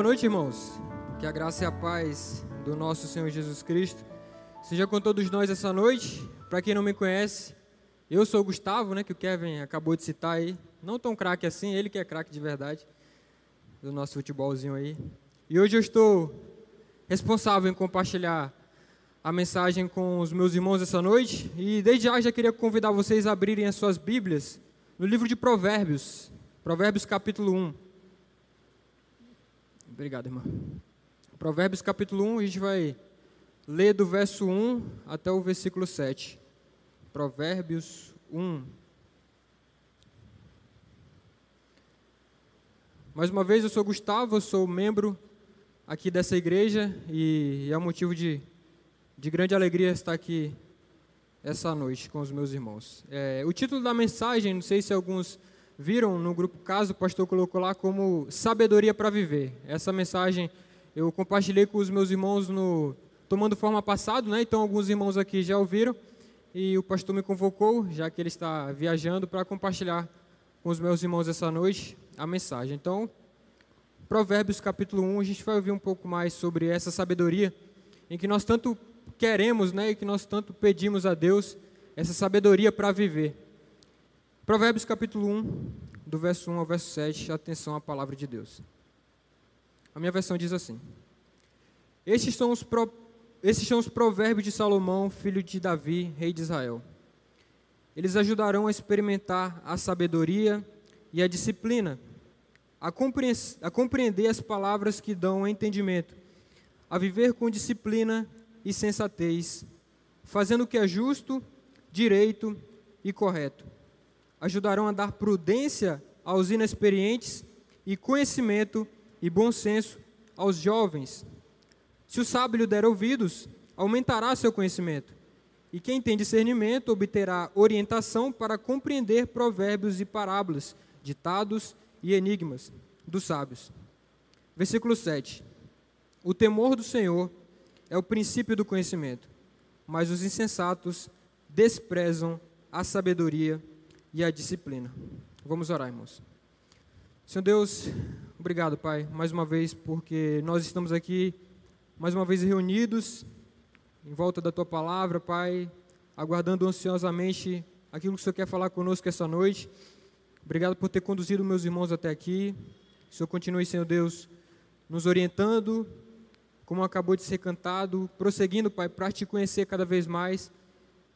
boa noite, irmãos. Que a graça e a paz do nosso Senhor Jesus Cristo seja com todos nós essa noite. Para quem não me conhece, eu sou o Gustavo, né, que o Kevin acabou de citar aí. Não tão craque assim, ele que é craque de verdade do nosso futebolzinho aí. E hoje eu estou responsável em compartilhar a mensagem com os meus irmãos essa noite. E desde já já queria convidar vocês a abrirem as suas Bíblias no livro de Provérbios, Provérbios capítulo 1. Obrigado, irmão. Provérbios capítulo 1, a gente vai ler do verso 1 até o versículo 7. Provérbios 1. Mais uma vez, eu sou Gustavo, eu sou membro aqui dessa igreja e é um motivo de, de grande alegria estar aqui essa noite com os meus irmãos. É, o título da mensagem, não sei se alguns viram no grupo Caso, o pastor colocou lá como Sabedoria para Viver. Essa mensagem eu compartilhei com os meus irmãos no tomando forma passado, né? Então alguns irmãos aqui já ouviram e o pastor me convocou, já que ele está viajando, para compartilhar com os meus irmãos essa noite a mensagem. Então, Provérbios capítulo 1, a gente vai ouvir um pouco mais sobre essa sabedoria em que nós tanto queremos, né, e que nós tanto pedimos a Deus essa sabedoria para viver. Provérbios capítulo 1, do verso 1 ao verso 7, atenção à palavra de Deus. A minha versão diz assim: Estes são os, pro, estes são os provérbios de Salomão, filho de Davi, rei de Israel. Eles ajudarão a experimentar a sabedoria e a disciplina, a, compreender, a compreender as palavras que dão entendimento, a viver com disciplina e sensatez, fazendo o que é justo, direito e correto ajudarão a dar prudência aos inexperientes e conhecimento e bom senso aos jovens. Se o sábio lhe der ouvidos, aumentará seu conhecimento. E quem tem discernimento obterá orientação para compreender provérbios e parábolas, ditados e enigmas dos sábios. Versículo 7. O temor do Senhor é o princípio do conhecimento, mas os insensatos desprezam a sabedoria e a disciplina. Vamos orar, irmãos. Senhor Deus, obrigado, Pai, mais uma vez, porque nós estamos aqui, mais uma vez reunidos, em volta da Tua palavra, Pai, aguardando ansiosamente aquilo que o Senhor quer falar conosco essa noite. Obrigado por ter conduzido meus irmãos até aqui. O Senhor continue, Senhor Deus, nos orientando, como acabou de ser cantado, prosseguindo, Pai, para te conhecer cada vez mais.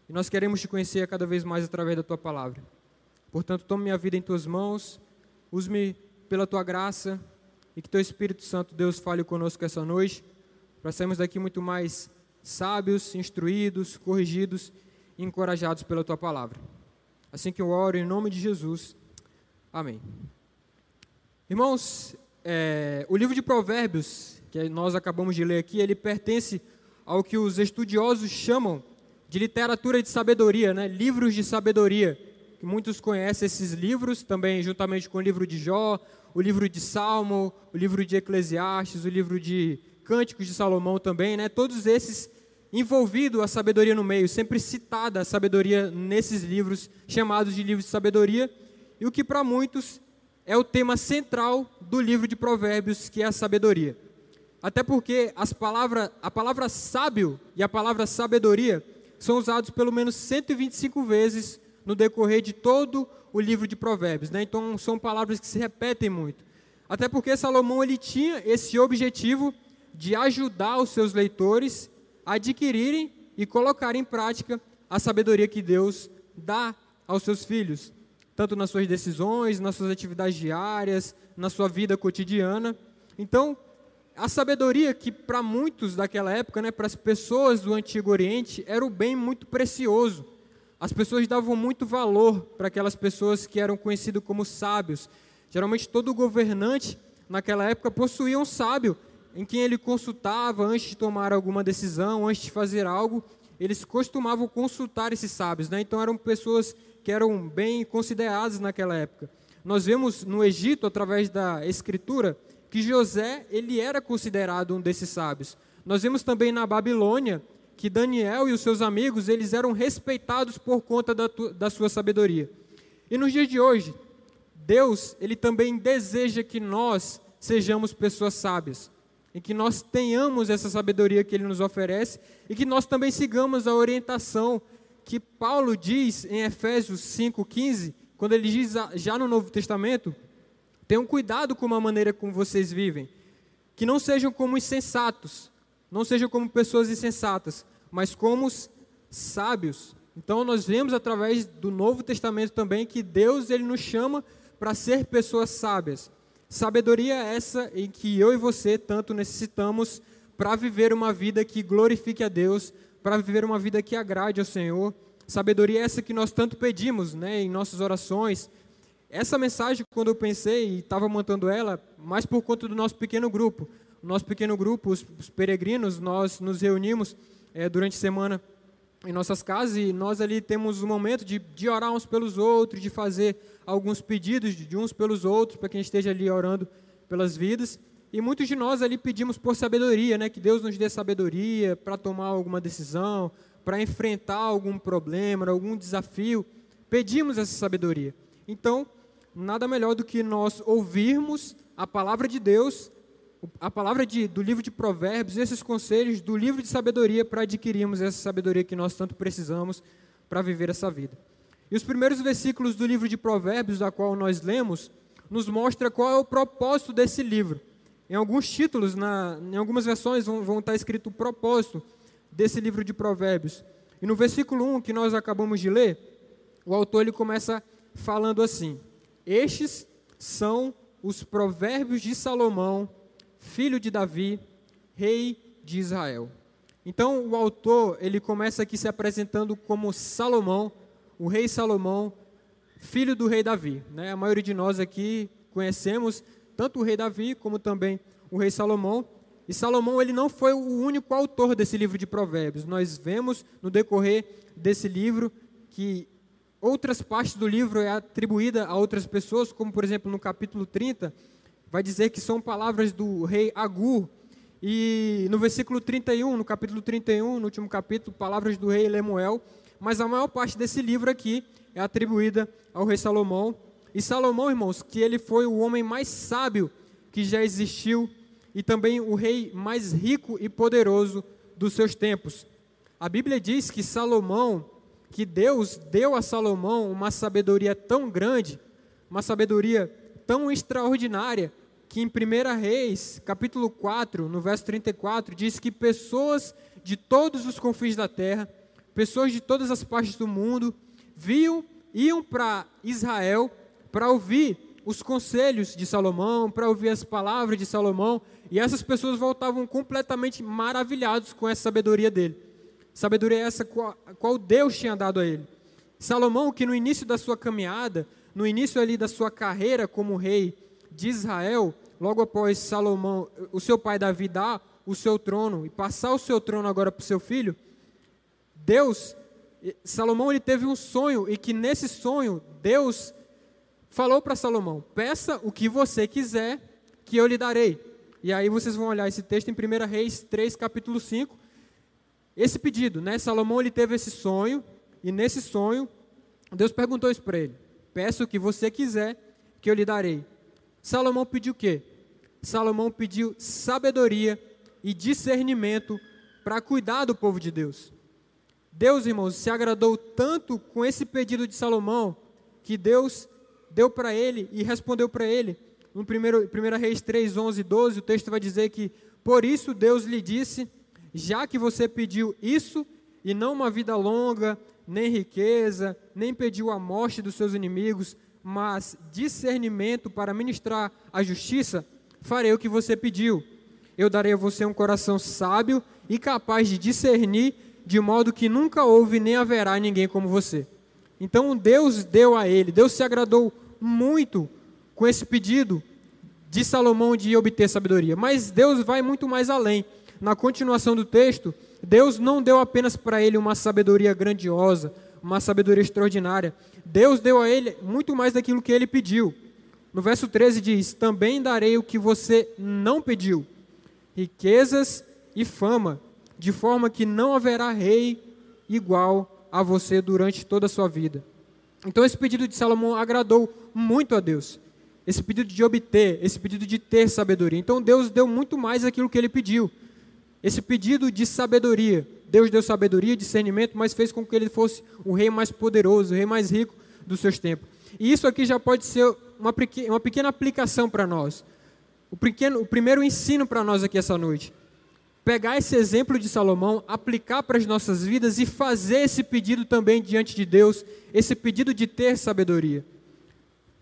E nós queremos te conhecer cada vez mais através da Tua palavra. Portanto, tome minha vida em tuas mãos, use-me pela tua graça e que teu Espírito Santo, Deus, fale conosco essa noite, para sairmos daqui muito mais sábios, instruídos, corrigidos e encorajados pela tua palavra. Assim que eu oro em nome de Jesus. Amém. Irmãos, é, o livro de Provérbios, que nós acabamos de ler aqui, ele pertence ao que os estudiosos chamam de literatura de sabedoria, né? livros de sabedoria muitos conhecem esses livros, também juntamente com o livro de Jó, o livro de Salmo, o livro de Eclesiastes, o livro de Cânticos de Salomão também, né? Todos esses envolvido a sabedoria no meio, sempre citada a sabedoria nesses livros chamados de livros de sabedoria, e o que para muitos é o tema central do livro de Provérbios, que é a sabedoria. Até porque as palavras, a palavra sábio e a palavra sabedoria são usados pelo menos 125 vezes no decorrer de todo o livro de Provérbios. Né? Então, são palavras que se repetem muito. Até porque Salomão ele tinha esse objetivo de ajudar os seus leitores a adquirirem e colocarem em prática a sabedoria que Deus dá aos seus filhos, tanto nas suas decisões, nas suas atividades diárias, na sua vida cotidiana. Então, a sabedoria que para muitos daquela época, né, para as pessoas do Antigo Oriente, era o bem muito precioso as pessoas davam muito valor para aquelas pessoas que eram conhecidas como sábios. Geralmente todo governante naquela época possuía um sábio em quem ele consultava antes de tomar alguma decisão, antes de fazer algo, eles costumavam consultar esses sábios, né? Então eram pessoas que eram bem consideradas naquela época. Nós vemos no Egito através da escritura que José ele era considerado um desses sábios. Nós vemos também na Babilônia que Daniel e os seus amigos eles eram respeitados por conta da, da sua sabedoria. E nos dias de hoje, Deus ele também deseja que nós sejamos pessoas sábias, em que nós tenhamos essa sabedoria que Ele nos oferece e que nós também sigamos a orientação que Paulo diz em Efésios 5,15, quando ele diz já no Novo Testamento: tenham cuidado com a maneira como vocês vivem, que não sejam como insensatos, não sejam como pessoas insensatas, mas como os sábios. Então nós vemos através do Novo Testamento também que Deus ele nos chama para ser pessoas sábias. Sabedoria é essa em que eu e você tanto necessitamos para viver uma vida que glorifique a Deus, para viver uma vida que agrade ao Senhor. Sabedoria é essa que nós tanto pedimos, né, em nossas orações. Essa mensagem, quando eu pensei e estava montando ela, mais por conta do nosso pequeno grupo. Nosso pequeno grupo, os, os peregrinos, nós nos reunimos é, durante a semana em nossas casas e nós ali temos um momento de, de orar uns pelos outros, de fazer alguns pedidos de, de uns pelos outros, para que a gente esteja ali orando pelas vidas. E muitos de nós ali pedimos por sabedoria, né? que Deus nos dê sabedoria para tomar alguma decisão, para enfrentar algum problema, algum desafio. Pedimos essa sabedoria. Então, nada melhor do que nós ouvirmos a palavra de Deus a palavra de, do livro de Provérbios, esses conselhos do livro de sabedoria para adquirirmos essa sabedoria que nós tanto precisamos para viver essa vida. E os primeiros versículos do livro de Provérbios, da qual nós lemos, nos mostra qual é o propósito desse livro. Em alguns títulos, na, em algumas versões, vão, vão estar escrito o propósito desse livro de Provérbios. E no versículo 1 que nós acabamos de ler, o autor ele começa falando assim: Estes são os provérbios de Salomão, filho de Davi, rei de Israel. Então o autor, ele começa aqui se apresentando como Salomão, o rei Salomão, filho do rei Davi. Né? A maioria de nós aqui conhecemos tanto o rei Davi como também o rei Salomão. E Salomão ele não foi o único autor desse livro de Provérbios. Nós vemos no decorrer desse livro que outras partes do livro é atribuída a outras pessoas, como por exemplo no capítulo 30, vai dizer que são palavras do rei Agur. E no versículo 31, no capítulo 31, no último capítulo, palavras do rei Lemuel. Mas a maior parte desse livro aqui é atribuída ao rei Salomão. E Salomão, irmãos, que ele foi o homem mais sábio que já existiu e também o rei mais rico e poderoso dos seus tempos. A Bíblia diz que Salomão, que Deus deu a Salomão uma sabedoria tão grande, uma sabedoria tão extraordinária, que em 1 Reis, capítulo 4, no verso 34, diz que pessoas de todos os confins da terra, pessoas de todas as partes do mundo, viam, iam para Israel para ouvir os conselhos de Salomão, para ouvir as palavras de Salomão, e essas pessoas voltavam completamente maravilhados com essa sabedoria dele. Sabedoria essa qual, qual Deus tinha dado a ele. Salomão, que no início da sua caminhada, no início ali da sua carreira como rei de Israel, logo após Salomão, o seu pai Davi dar o seu trono e passar o seu trono agora para o seu filho, Deus, Salomão ele teve um sonho e que nesse sonho Deus falou para Salomão: peça o que você quiser que eu lhe darei. E aí vocês vão olhar esse texto em 1 Reis 3, capítulo 5. Esse pedido, né? Salomão ele teve esse sonho e nesse sonho Deus perguntou isso para ele: peça o que você quiser que eu lhe darei. Salomão pediu o quê? Salomão pediu sabedoria e discernimento para cuidar do povo de Deus. Deus, irmãos, se agradou tanto com esse pedido de Salomão que Deus deu para ele e respondeu para ele. No 1 Reis 3, 11 e 12, o texto vai dizer que, por isso Deus lhe disse, já que você pediu isso, e não uma vida longa, nem riqueza, nem pediu a morte dos seus inimigos, mas discernimento para ministrar a justiça, farei o que você pediu. Eu darei a você um coração sábio e capaz de discernir, de modo que nunca houve nem haverá ninguém como você. Então Deus deu a ele, Deus se agradou muito com esse pedido de Salomão de obter sabedoria. Mas Deus vai muito mais além. Na continuação do texto, Deus não deu apenas para ele uma sabedoria grandiosa, uma sabedoria extraordinária. Deus deu a ele muito mais daquilo que ele pediu. No verso 13 diz: Também darei o que você não pediu, riquezas e fama, de forma que não haverá rei igual a você durante toda a sua vida. Então, esse pedido de Salomão agradou muito a Deus. esse pedido de obter, esse pedido de ter sabedoria. Então Deus deu muito mais aquilo que ele pediu. Esse pedido de sabedoria. Deus deu sabedoria, discernimento, mas fez com que ele fosse o rei mais poderoso, o rei mais rico dos seus tempos. E isso aqui já pode ser uma, uma pequena aplicação para nós. O, pequeno, o primeiro ensino para nós aqui essa noite. Pegar esse exemplo de Salomão, aplicar para as nossas vidas e fazer esse pedido também diante de Deus, esse pedido de ter sabedoria.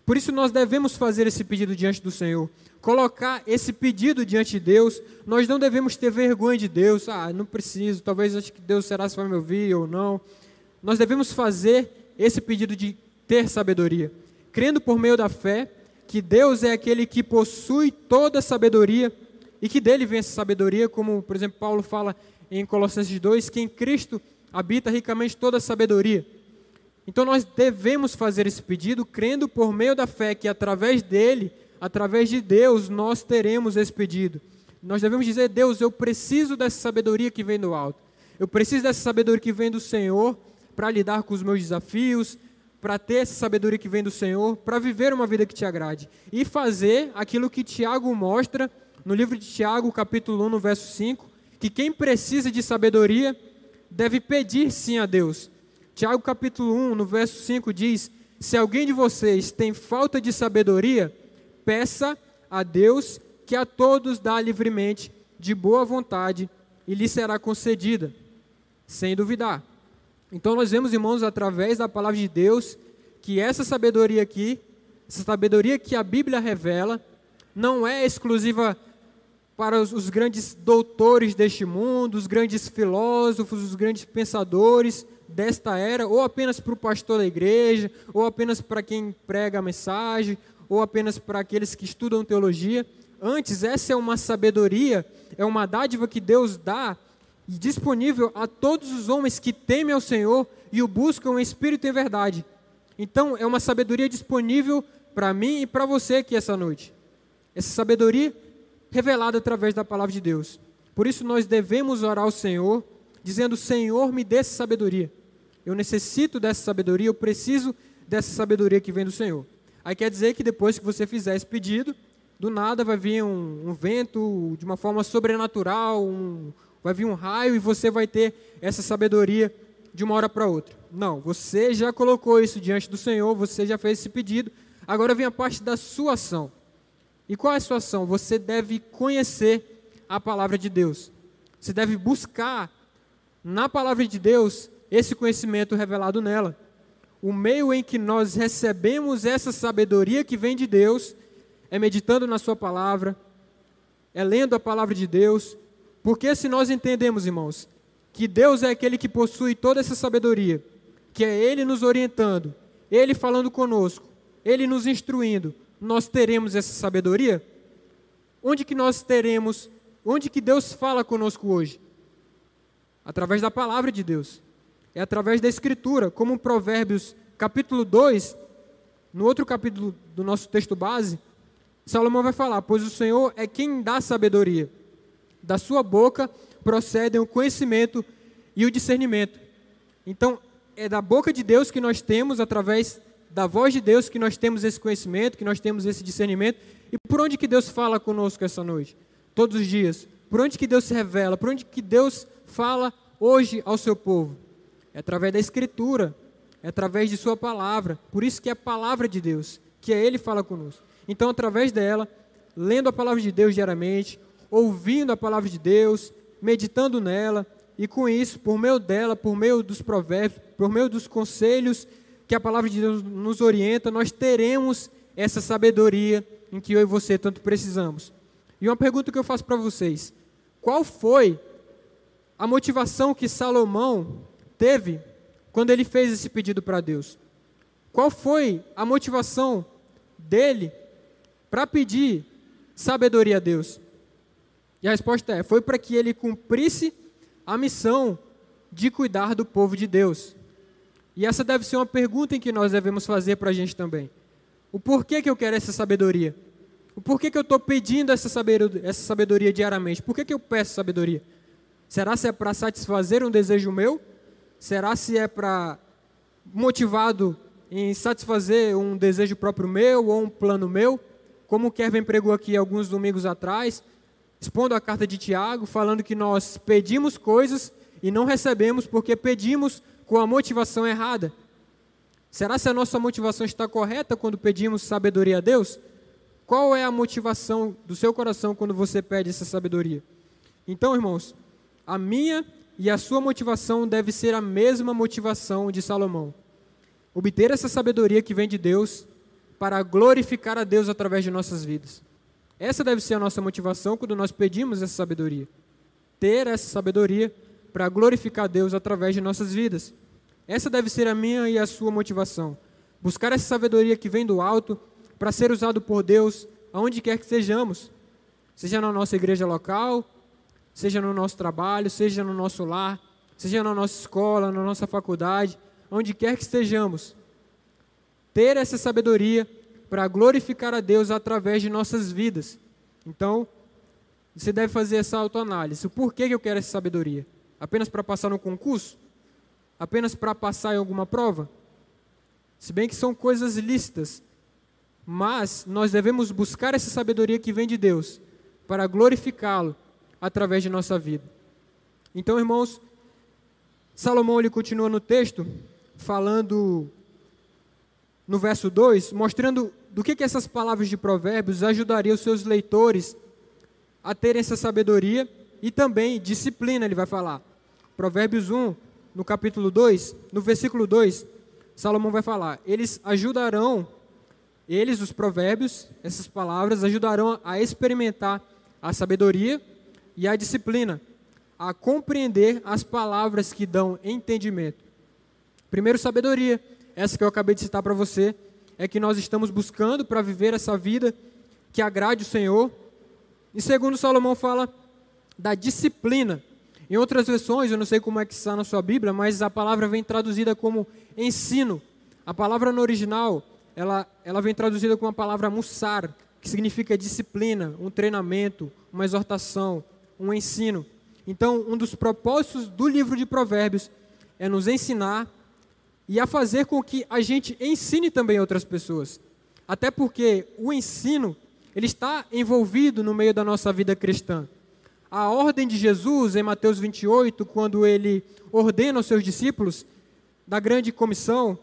Por isso nós devemos fazer esse pedido diante do Senhor. Colocar esse pedido diante de Deus. Nós não devemos ter vergonha de Deus. Ah, não preciso, talvez acho que Deus será se vai me ouvir ou não. Nós devemos fazer esse pedido de ter sabedoria, crendo por meio da fé que Deus é aquele que possui toda sabedoria e que dele vem essa sabedoria, como, por exemplo, Paulo fala em Colossenses 2, que em Cristo habita ricamente toda a sabedoria. Então nós devemos fazer esse pedido crendo por meio da fé que através dele, através de Deus, nós teremos esse pedido. Nós devemos dizer: Deus, eu preciso dessa sabedoria que vem do alto. Eu preciso dessa sabedoria que vem do Senhor para lidar com os meus desafios, para ter essa sabedoria que vem do Senhor, para viver uma vida que te agrade e fazer aquilo que Tiago mostra no livro de Tiago, capítulo 1, no verso 5, que quem precisa de sabedoria deve pedir sim a Deus Tiago capítulo 1, no verso 5 diz: Se alguém de vocês tem falta de sabedoria, peça a Deus que a todos dá livremente, de boa vontade, e lhe será concedida, sem duvidar. Então nós vemos, irmãos, através da palavra de Deus, que essa sabedoria aqui, essa sabedoria que a Bíblia revela, não é exclusiva para os, os grandes doutores deste mundo, os grandes filósofos, os grandes pensadores, desta era, ou apenas para o pastor da igreja, ou apenas para quem prega a mensagem, ou apenas para aqueles que estudam teologia. Antes, essa é uma sabedoria, é uma dádiva que Deus dá disponível a todos os homens que temem ao Senhor e o buscam em espírito e em verdade. Então, é uma sabedoria disponível para mim e para você aqui essa noite. Essa sabedoria revelada através da palavra de Deus. Por isso, nós devemos orar ao Senhor, dizendo: Senhor, me dê sabedoria. Eu necessito dessa sabedoria, eu preciso dessa sabedoria que vem do Senhor. Aí quer dizer que depois que você fizer esse pedido, do nada vai vir um, um vento de uma forma sobrenatural, um, vai vir um raio e você vai ter essa sabedoria de uma hora para outra. Não, você já colocou isso diante do Senhor, você já fez esse pedido, agora vem a parte da sua ação. E qual é a sua ação? Você deve conhecer a palavra de Deus. Você deve buscar na palavra de Deus esse conhecimento revelado nela. O meio em que nós recebemos essa sabedoria que vem de Deus é meditando na Sua palavra, é lendo a palavra de Deus, porque se nós entendemos, irmãos, que Deus é aquele que possui toda essa sabedoria, que é Ele nos orientando, Ele falando conosco, Ele nos instruindo, nós teremos essa sabedoria? Onde que nós teremos, onde que Deus fala conosco hoje? Através da palavra de Deus é através da Escritura, como Provérbios capítulo 2, no outro capítulo do nosso texto base, Salomão vai falar: Pois o Senhor é quem dá sabedoria, da sua boca procedem o conhecimento e o discernimento. Então, é da boca de Deus que nós temos, através da voz de Deus, que nós temos esse conhecimento, que nós temos esse discernimento. E por onde que Deus fala conosco essa noite? Todos os dias. Por onde que Deus se revela? Por onde que Deus fala hoje ao seu povo? é através da Escritura, é através de Sua palavra. Por isso que é a palavra de Deus, que é Ele fala conosco. Então, através dela, lendo a palavra de Deus diariamente, ouvindo a palavra de Deus, meditando nela, e com isso, por meio dela, por meio dos provérbios, por meio dos conselhos que a palavra de Deus nos orienta, nós teremos essa sabedoria em que eu e você tanto precisamos. E uma pergunta que eu faço para vocês: qual foi a motivação que Salomão teve quando ele fez esse pedido para Deus? Qual foi a motivação dele para pedir sabedoria a Deus? E a resposta é: foi para que ele cumprisse a missão de cuidar do povo de Deus. E essa deve ser uma pergunta em que nós devemos fazer para a gente também. O porquê que eu quero essa sabedoria? O porquê que eu estou pedindo essa sabedoria, essa sabedoria diariamente? Por que, que eu peço sabedoria? Será se é para satisfazer um desejo meu? Será se é para motivado em satisfazer um desejo próprio meu ou um plano meu? como o Kevin pregou aqui alguns domingos atrás, expondo a carta de Tiago, falando que nós pedimos coisas e não recebemos porque pedimos com a motivação errada. Será se a nossa motivação está correta quando pedimos sabedoria a Deus? Qual é a motivação do seu coração quando você pede essa sabedoria? Então, irmãos, a minha e a sua motivação deve ser a mesma motivação de Salomão. Obter essa sabedoria que vem de Deus para glorificar a Deus através de nossas vidas. Essa deve ser a nossa motivação quando nós pedimos essa sabedoria. Ter essa sabedoria para glorificar Deus através de nossas vidas. Essa deve ser a minha e a sua motivação. Buscar essa sabedoria que vem do alto para ser usado por Deus aonde quer que sejamos. Seja na nossa igreja local, seja no nosso trabalho, seja no nosso lar, seja na nossa escola, na nossa faculdade, onde quer que estejamos. Ter essa sabedoria para glorificar a Deus através de nossas vidas. Então, você deve fazer essa autoanálise. Por que eu quero essa sabedoria? Apenas para passar no concurso? Apenas para passar em alguma prova? Se bem que são coisas lícitas, mas nós devemos buscar essa sabedoria que vem de Deus para glorificá-lo através de nossa vida. Então, irmãos, Salomão ele continua no texto falando no verso 2, mostrando do que, que essas palavras de provérbios ajudariam os seus leitores a terem essa sabedoria e também disciplina, ele vai falar. Provérbios 1, no capítulo 2, no versículo 2, Salomão vai falar: eles ajudarão, eles, os provérbios, essas palavras, ajudarão a experimentar a sabedoria e a disciplina, a compreender as palavras que dão entendimento. Primeiro, sabedoria, essa que eu acabei de citar para você, é que nós estamos buscando para viver essa vida que agrade o Senhor. E segundo, Salomão fala da disciplina. Em outras versões, eu não sei como é que está na sua Bíblia, mas a palavra vem traduzida como ensino. A palavra no original, ela, ela vem traduzida com a palavra mussar, que significa disciplina, um treinamento, uma exortação, um ensino. Então, um dos propósitos do livro de Provérbios é nos ensinar e a fazer com que a gente ensine também outras pessoas. Até porque o ensino, ele está envolvido no meio da nossa vida cristã. A ordem de Jesus, em Mateus 28, quando ele ordena aos seus discípulos da grande comissão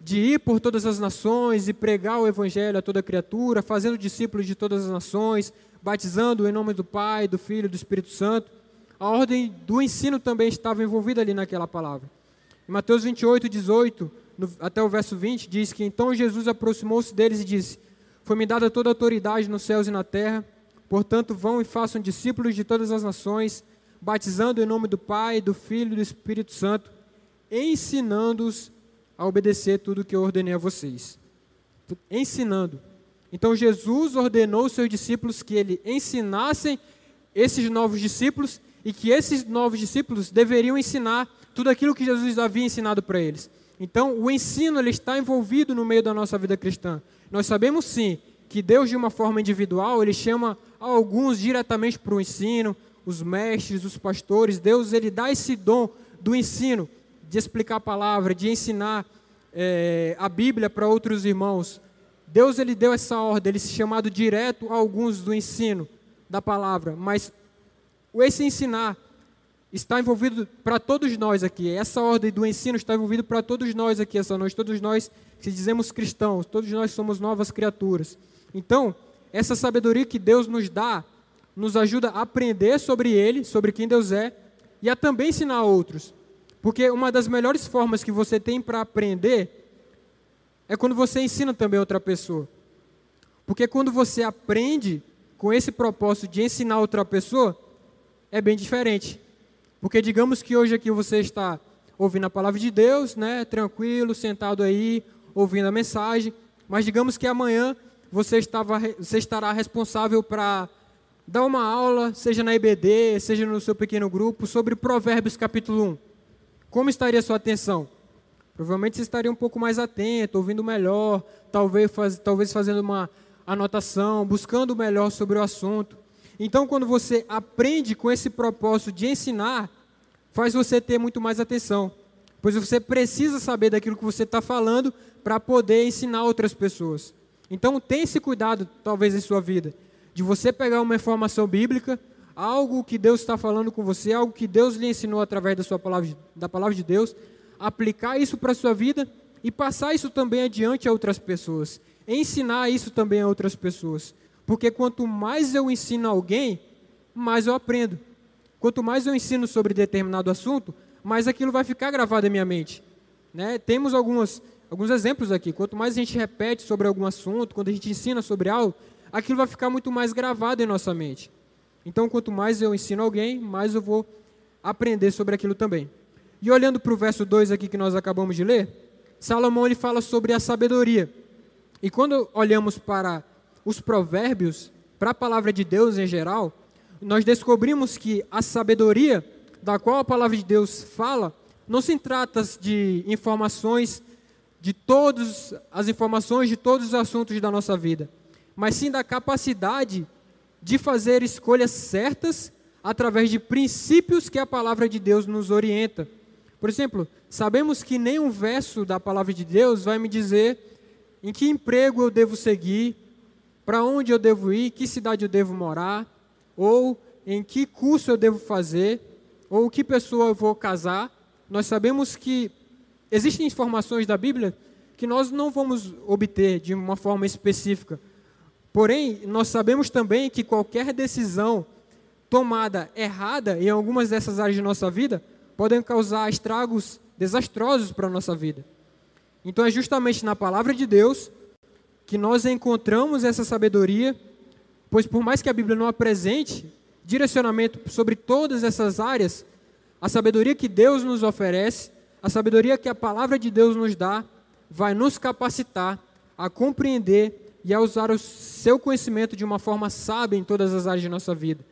de ir por todas as nações e pregar o evangelho a toda criatura, fazendo discípulos de todas as nações, batizando em nome do Pai, do Filho e do Espírito Santo. A ordem do ensino também estava envolvida ali naquela palavra. Em Mateus 28, 18, no, até o verso 20, diz que então Jesus aproximou-se deles e disse: Foi-me dada toda a autoridade nos céus e na terra, portanto, vão e façam discípulos de todas as nações, batizando em nome do Pai, do Filho e do Espírito Santo, ensinando-os a obedecer tudo o que eu ordenei a vocês. Ensinando. Então Jesus ordenou seus discípulos que ele ensinassem esses novos discípulos e que esses novos discípulos deveriam ensinar tudo aquilo que Jesus havia ensinado para eles. Então, o ensino ele está envolvido no meio da nossa vida cristã. Nós sabemos sim que Deus de uma forma individual, ele chama alguns diretamente para o ensino, os mestres, os pastores. Deus ele dá esse dom do ensino, de explicar a palavra, de ensinar é, a Bíblia para outros irmãos. Deus ele deu essa ordem, ele se chamado direto a alguns do ensino da palavra, mas esse ensinar está envolvido para todos nós aqui. Essa ordem do ensino está envolvida para todos nós aqui essa noite, todos nós que dizemos cristãos, todos nós somos novas criaturas. Então, essa sabedoria que Deus nos dá nos ajuda a aprender sobre ele, sobre quem Deus é e a também ensinar a outros. Porque uma das melhores formas que você tem para aprender é quando você ensina também outra pessoa. Porque quando você aprende com esse propósito de ensinar outra pessoa, é bem diferente. Porque digamos que hoje aqui você está ouvindo a palavra de Deus, né, tranquilo, sentado aí, ouvindo a mensagem, mas digamos que amanhã você, estava, você estará responsável para dar uma aula, seja na IBD, seja no seu pequeno grupo, sobre Provérbios capítulo 1. Como estaria a sua atenção? Provavelmente você estaria um pouco mais atento, ouvindo melhor, talvez, faz, talvez fazendo uma anotação, buscando melhor sobre o assunto. Então, quando você aprende com esse propósito de ensinar, faz você ter muito mais atenção, pois você precisa saber daquilo que você está falando para poder ensinar outras pessoas. Então, tenha esse cuidado, talvez, em sua vida, de você pegar uma informação bíblica, algo que Deus está falando com você, algo que Deus lhe ensinou através da sua palavra, da palavra de Deus, aplicar isso para a sua vida e passar isso também adiante a outras pessoas, ensinar isso também a outras pessoas. Porque quanto mais eu ensino alguém, mais eu aprendo. Quanto mais eu ensino sobre determinado assunto, mais aquilo vai ficar gravado em minha mente. Né? Temos algumas, alguns exemplos aqui. Quanto mais a gente repete sobre algum assunto, quando a gente ensina sobre algo, aquilo vai ficar muito mais gravado em nossa mente. Então, quanto mais eu ensino alguém, mais eu vou aprender sobre aquilo também. E olhando para o verso 2 aqui que nós acabamos de ler, Salomão ele fala sobre a sabedoria. E quando olhamos para os provérbios, para a palavra de Deus em geral, nós descobrimos que a sabedoria da qual a palavra de Deus fala não se trata de informações de todas as informações de todos os assuntos da nossa vida, mas sim da capacidade de fazer escolhas certas através de princípios que a palavra de Deus nos orienta. Por exemplo, sabemos que nenhum verso da palavra de Deus vai me dizer em que emprego eu devo seguir, para onde eu devo ir, que cidade eu devo morar, ou em que curso eu devo fazer, ou que pessoa eu vou casar. Nós sabemos que existem informações da Bíblia que nós não vamos obter de uma forma específica. Porém, nós sabemos também que qualquer decisão tomada errada em algumas dessas áreas de nossa vida podem causar estragos desastrosos para a nossa vida. Então é justamente na palavra de Deus que nós encontramos essa sabedoria Pois por mais que a Bíblia não apresente direcionamento sobre todas essas áreas, a sabedoria que Deus nos oferece, a sabedoria que a palavra de Deus nos dá, vai nos capacitar a compreender e a usar o seu conhecimento de uma forma sábia em todas as áreas de nossa vida.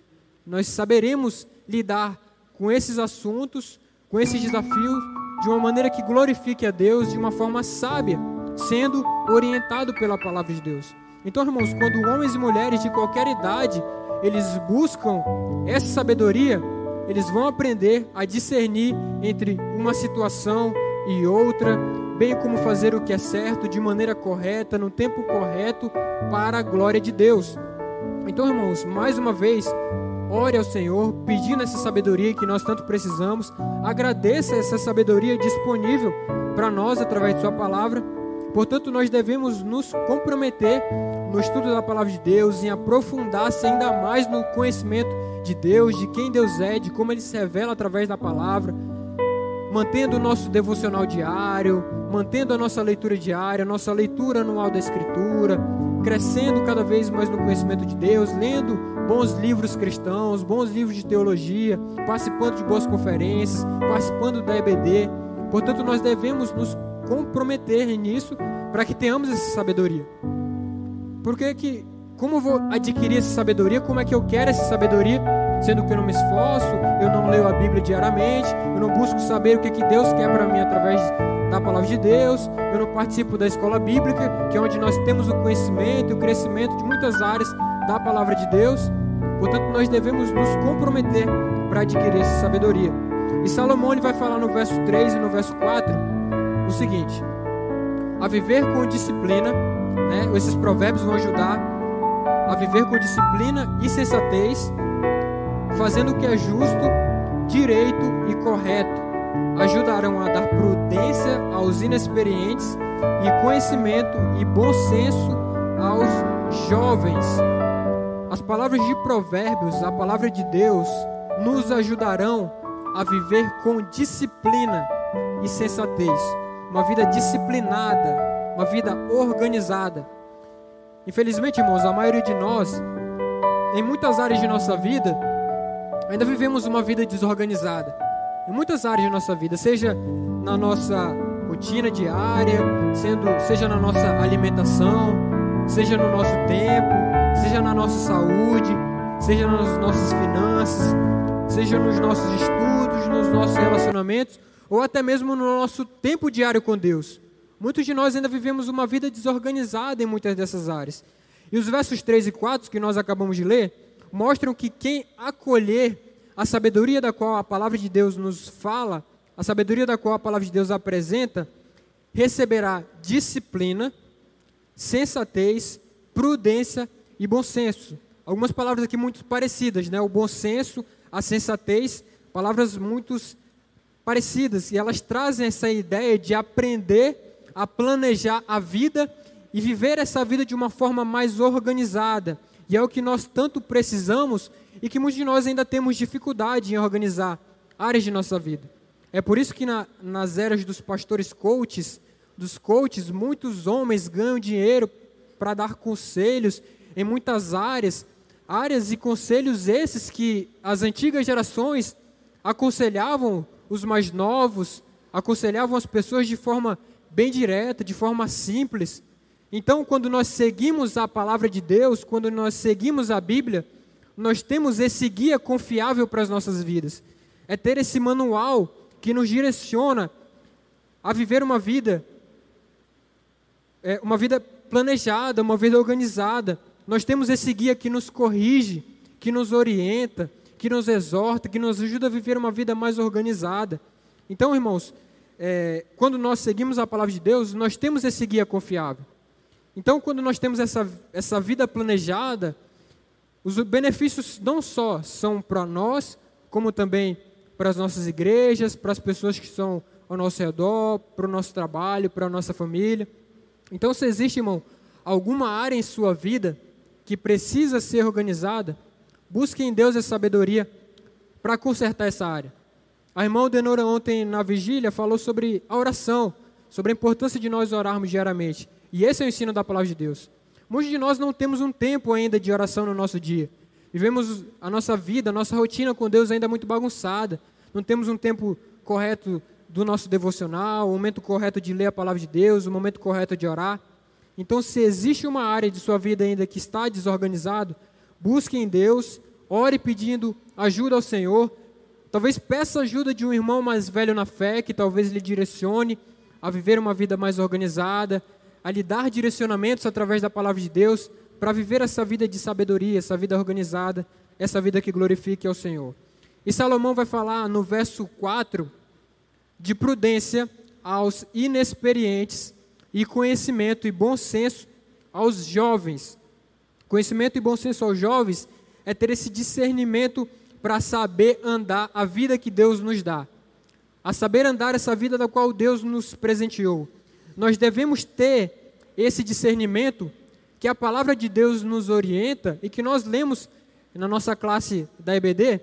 Nós saberemos lidar com esses assuntos, com esses desafios, de uma maneira que glorifique a Deus de uma forma sábia, sendo orientado pela palavra de Deus. Então, irmãos, quando homens e mulheres de qualquer idade, eles buscam essa sabedoria, eles vão aprender a discernir entre uma situação e outra, bem como fazer o que é certo de maneira correta, no tempo correto, para a glória de Deus. Então, irmãos, mais uma vez, ore ao Senhor, pedindo essa sabedoria que nós tanto precisamos. Agradeça essa sabedoria disponível para nós através de Sua palavra Portanto, nós devemos nos comprometer no estudo da palavra de Deus, em aprofundar-se ainda mais no conhecimento de Deus, de quem Deus é, de como Ele se revela através da palavra, mantendo o nosso devocional diário, mantendo a nossa leitura diária, a nossa leitura anual da Escritura, crescendo cada vez mais no conhecimento de Deus, lendo bons livros cristãos, bons livros de teologia, participando de boas conferências, participando da EBD. Portanto, nós devemos nos comprometer nisso para que tenhamos essa sabedoria. Porque que, como eu vou adquirir essa sabedoria? Como é que eu quero essa sabedoria? Sendo que eu não me esforço, eu não leio a Bíblia diariamente, eu não busco saber o que, que Deus quer para mim através da palavra de Deus, eu não participo da escola bíblica, que é onde nós temos o conhecimento e o crescimento de muitas áreas da palavra de Deus. Portanto, nós devemos nos comprometer para adquirir essa sabedoria. E Salomão ele vai falar no verso 3 e no verso 4 o seguinte: a viver com disciplina, né? Esses provérbios vão ajudar a viver com disciplina e sensatez, fazendo o que é justo, direito e correto. Ajudarão a dar prudência aos inexperientes e conhecimento e bom senso aos jovens. As palavras de Provérbios, a palavra de Deus, nos ajudarão a viver com disciplina e sensatez uma vida disciplinada, uma vida organizada. Infelizmente, irmãos, a maioria de nós, em muitas áreas de nossa vida, ainda vivemos uma vida desorganizada. Em muitas áreas de nossa vida, seja na nossa rotina diária, sendo, seja na nossa alimentação, seja no nosso tempo, seja na nossa saúde, seja nas nossas finanças, seja nos nossos estudos, nos nossos relacionamentos ou até mesmo no nosso tempo diário com Deus. Muitos de nós ainda vivemos uma vida desorganizada em muitas dessas áreas. E os versos 3 e 4 que nós acabamos de ler mostram que quem acolher a sabedoria da qual a palavra de Deus nos fala, a sabedoria da qual a palavra de Deus apresenta, receberá disciplina, sensatez, prudência e bom senso. Algumas palavras aqui muito parecidas, né? O bom senso, a sensatez, palavras muito parecidas, e elas trazem essa ideia de aprender a planejar a vida e viver essa vida de uma forma mais organizada. E é o que nós tanto precisamos e que muitos de nós ainda temos dificuldade em organizar áreas de nossa vida. É por isso que na, nas eras dos pastores coaches, dos coaches, muitos homens ganham dinheiro para dar conselhos em muitas áreas, áreas e conselhos esses que as antigas gerações aconselhavam os mais novos, aconselhavam as pessoas de forma bem direta, de forma simples. Então, quando nós seguimos a palavra de Deus, quando nós seguimos a Bíblia, nós temos esse guia confiável para as nossas vidas. É ter esse manual que nos direciona a viver uma vida, é, uma vida planejada, uma vida organizada. Nós temos esse guia que nos corrige, que nos orienta, que nos exorta, que nos ajuda a viver uma vida mais organizada. Então, irmãos, é, quando nós seguimos a palavra de Deus, nós temos esse guia confiável. Então, quando nós temos essa, essa vida planejada, os benefícios não só são para nós, como também para as nossas igrejas, para as pessoas que estão ao nosso redor, para o nosso trabalho, para a nossa família. Então, se existe, irmão, alguma área em sua vida que precisa ser organizada, busque em Deus a sabedoria para consertar essa área. A irmã Denora ontem na vigília falou sobre a oração, sobre a importância de nós orarmos diariamente. E esse é o ensino da palavra de Deus. Muitos de nós não temos um tempo ainda de oração no nosso dia. Vivemos a nossa vida, a nossa rotina com Deus ainda muito bagunçada. Não temos um tempo correto do nosso devocional, o momento correto de ler a palavra de Deus, o momento correto de orar. Então, se existe uma área de sua vida ainda que está desorganizado, busque em Deus, ore pedindo ajuda ao Senhor. Talvez peça ajuda de um irmão mais velho na fé, que talvez lhe direcione a viver uma vida mais organizada, a lhe dar direcionamentos através da palavra de Deus para viver essa vida de sabedoria, essa vida organizada, essa vida que glorifique ao Senhor. E Salomão vai falar no verso 4 de prudência aos inexperientes e conhecimento e bom senso aos jovens. Conhecimento e bom senso aos jovens é ter esse discernimento para saber andar a vida que Deus nos dá. A saber andar essa vida da qual Deus nos presenteou nós devemos ter esse discernimento que a palavra de Deus nos orienta e que nós lemos na nossa classe da EBD,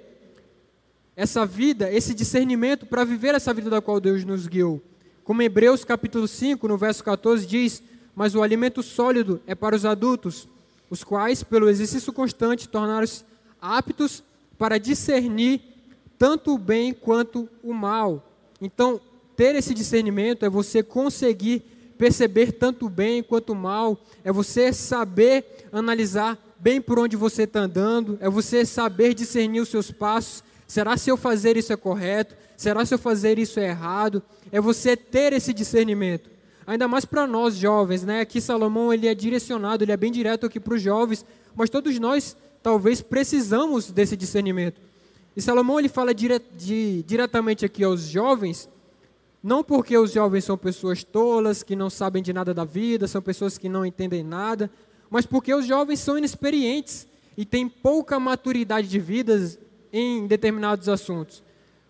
essa vida, esse discernimento para viver essa vida da qual Deus nos guiou. Como Hebreus capítulo 5, no verso 14 diz: "Mas o alimento sólido é para os adultos, os quais pelo exercício constante tornaram-se aptos para discernir tanto o bem quanto o mal." Então, ter esse discernimento é você conseguir perceber tanto o bem quanto o mal, é você saber analisar bem por onde você está andando, é você saber discernir os seus passos. Será se eu fazer isso é correto? Será se eu fazer isso é errado? É você ter esse discernimento. Ainda mais para nós jovens, né? Aqui Salomão ele é direcionado, ele é bem direto aqui para os jovens, mas todos nós talvez precisamos desse discernimento. E Salomão ele fala dire de, diretamente aqui aos jovens, não porque os jovens são pessoas tolas, que não sabem de nada da vida, são pessoas que não entendem nada, mas porque os jovens são inexperientes e têm pouca maturidade de vida em determinados assuntos.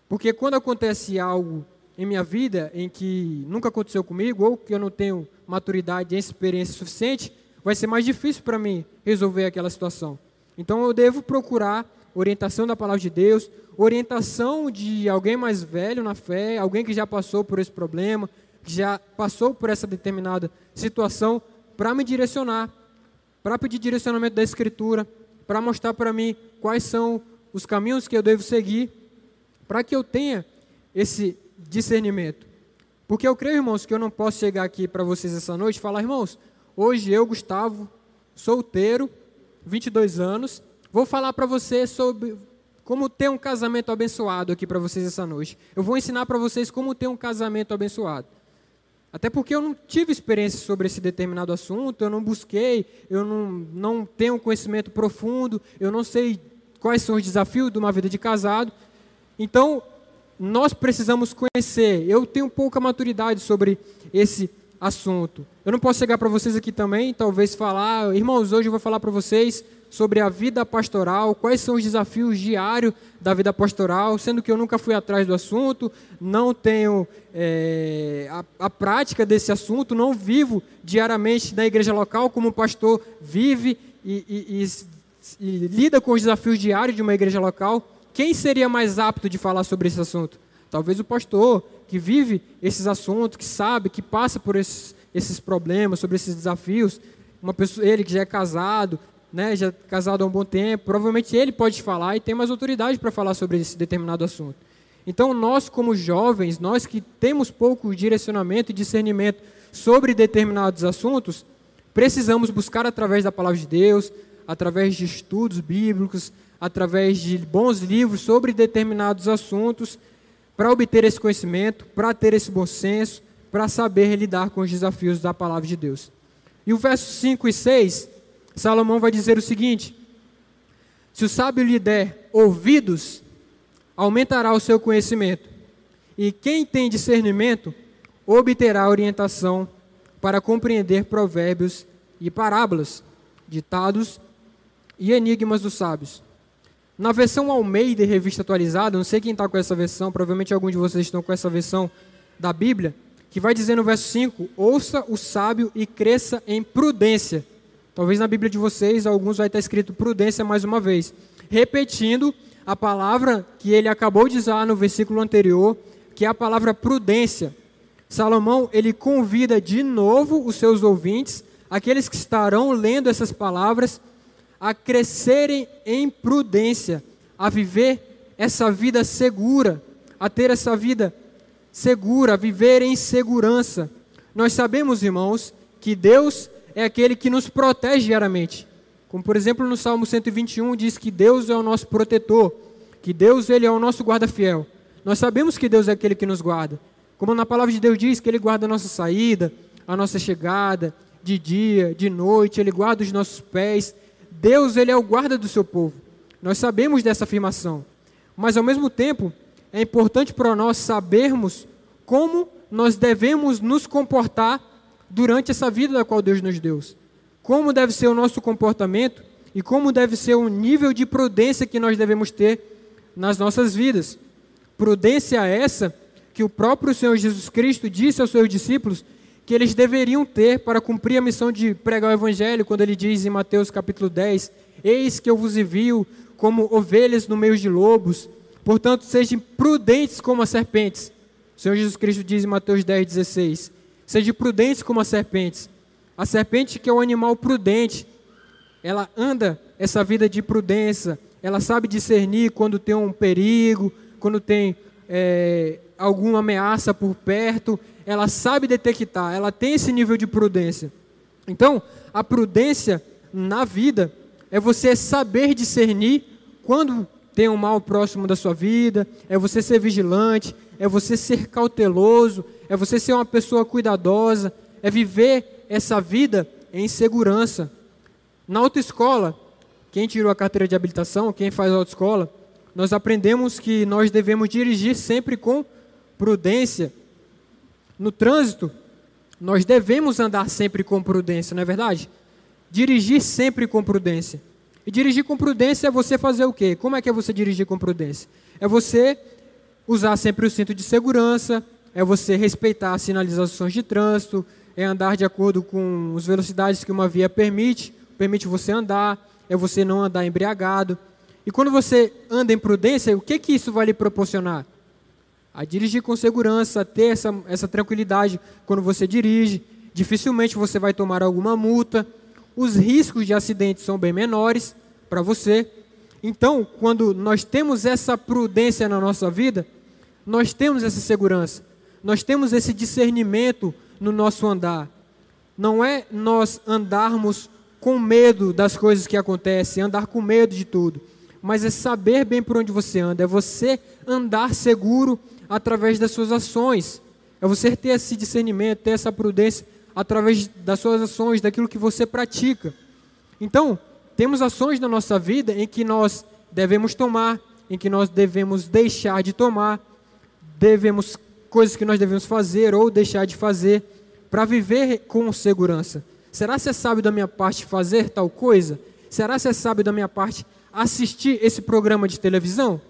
Porque quando acontece algo em minha vida em que nunca aconteceu comigo, ou que eu não tenho maturidade e experiência suficiente, vai ser mais difícil para mim resolver aquela situação. Então eu devo procurar orientação da palavra de Deus, orientação de alguém mais velho na fé, alguém que já passou por esse problema, que já passou por essa determinada situação, para me direcionar, para pedir direcionamento da Escritura, para mostrar para mim quais são os caminhos que eu devo seguir, para que eu tenha esse discernimento. Porque eu creio, irmãos, que eu não posso chegar aqui para vocês essa noite e falar, irmãos, hoje eu, Gustavo, solteiro, 22 anos, Vou falar para você sobre como ter um casamento abençoado aqui para vocês essa noite. Eu vou ensinar para vocês como ter um casamento abençoado. Até porque eu não tive experiência sobre esse determinado assunto, eu não busquei, eu não, não tenho conhecimento profundo, eu não sei quais são os desafios de uma vida de casado. Então, nós precisamos conhecer. Eu tenho pouca maturidade sobre esse assunto. Eu não posso chegar para vocês aqui também, talvez falar, irmãos, hoje eu vou falar para vocês sobre a vida pastoral, quais são os desafios diários da vida pastoral, sendo que eu nunca fui atrás do assunto, não tenho é, a, a, prática desse assunto, não vivo diariamente na igreja local como o pastor vive e, e, e, e lida com os desafios diários de uma igreja local. Quem seria mais apto de falar sobre esse assunto? Talvez o pastor, que vive esses assuntos, que sabe, que passa por esses, esses problemas, sobre esses desafios. Uma pessoa, ele que já é casado, né, já é casado há um bom tempo, provavelmente ele pode falar e tem mais autoridade para falar sobre esse determinado assunto. Então, nós, como jovens, nós que temos pouco direcionamento e discernimento sobre determinados assuntos, precisamos buscar através da palavra de Deus, através de estudos bíblicos, através de bons livros sobre determinados assuntos, para obter esse conhecimento, para ter esse bom senso, para saber lidar com os desafios da palavra de Deus. E o verso 5 e 6, Salomão vai dizer o seguinte: Se o sábio lhe der ouvidos, aumentará o seu conhecimento, e quem tem discernimento obterá orientação para compreender provérbios e parábolas, ditados e enigmas dos sábios. Na versão Almeida revista atualizada, não sei quem está com essa versão, provavelmente alguns de vocês estão com essa versão da Bíblia, que vai dizer no verso 5: Ouça o sábio e cresça em prudência. Talvez na Bíblia de vocês, alguns vai estar escrito prudência mais uma vez, repetindo a palavra que ele acabou de usar no versículo anterior, que é a palavra prudência. Salomão, ele convida de novo os seus ouvintes, aqueles que estarão lendo essas palavras, a crescerem em prudência, a viver essa vida segura, a ter essa vida segura, a viver em segurança. Nós sabemos, irmãos, que Deus é aquele que nos protege diariamente. Como por exemplo no Salmo 121 diz que Deus é o nosso protetor, que Deus ele é o nosso guarda fiel. Nós sabemos que Deus é aquele que nos guarda. Como na palavra de Deus diz que ele guarda a nossa saída, a nossa chegada, de dia, de noite, ele guarda os nossos pés Deus ele é o guarda do seu povo. Nós sabemos dessa afirmação. Mas ao mesmo tempo, é importante para nós sabermos como nós devemos nos comportar durante essa vida da qual Deus nos deu. Como deve ser o nosso comportamento e como deve ser o nível de prudência que nós devemos ter nas nossas vidas. Prudência essa que o próprio Senhor Jesus Cristo disse aos seus discípulos que eles deveriam ter para cumprir a missão de pregar o evangelho, quando ele diz em Mateus capítulo 10: Eis que eu vos envio como ovelhas no meio de lobos, portanto, sejam prudentes como as serpentes. O Senhor Jesus Cristo diz em Mateus 10, 16: Sejam prudentes como as serpentes. A serpente, que é um animal prudente, ela anda essa vida de prudência, ela sabe discernir quando tem um perigo, quando tem é, alguma ameaça por perto, ela sabe detectar, ela tem esse nível de prudência. Então, a prudência na vida é você saber discernir quando tem um mal próximo da sua vida, é você ser vigilante, é você ser cauteloso, é você ser uma pessoa cuidadosa, é viver essa vida em segurança. Na autoescola, quem tirou a carteira de habilitação, quem faz autoescola, nós aprendemos que nós devemos dirigir sempre com prudência no trânsito, nós devemos andar sempre com prudência, não é verdade? Dirigir sempre com prudência. E dirigir com prudência é você fazer o quê? Como é que é você dirigir com prudência? É você usar sempre o cinto de segurança, é você respeitar as sinalizações de trânsito, é andar de acordo com as velocidades que uma via permite, permite você andar, é você não andar embriagado. E quando você anda em prudência, o que que isso vai lhe proporcionar? A dirigir com segurança, a ter essa, essa tranquilidade quando você dirige. Dificilmente você vai tomar alguma multa. Os riscos de acidente são bem menores para você. Então, quando nós temos essa prudência na nossa vida, nós temos essa segurança, nós temos esse discernimento no nosso andar. Não é nós andarmos com medo das coisas que acontecem, andar com medo de tudo, mas é saber bem por onde você anda, é você andar seguro através das suas ações. É você ter esse discernimento, ter essa prudência através das suas ações, daquilo que você pratica. Então, temos ações na nossa vida em que nós devemos tomar, em que nós devemos deixar de tomar, devemos coisas que nós devemos fazer ou deixar de fazer para viver com segurança? Será se é sábio da minha parte fazer tal coisa? Será se é sábio da minha parte assistir esse programa de televisão?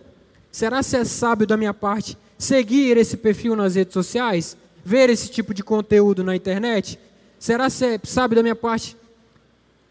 Será se é sábio da minha parte seguir esse perfil nas redes sociais? Ver esse tipo de conteúdo na internet? Será se é sábio da minha parte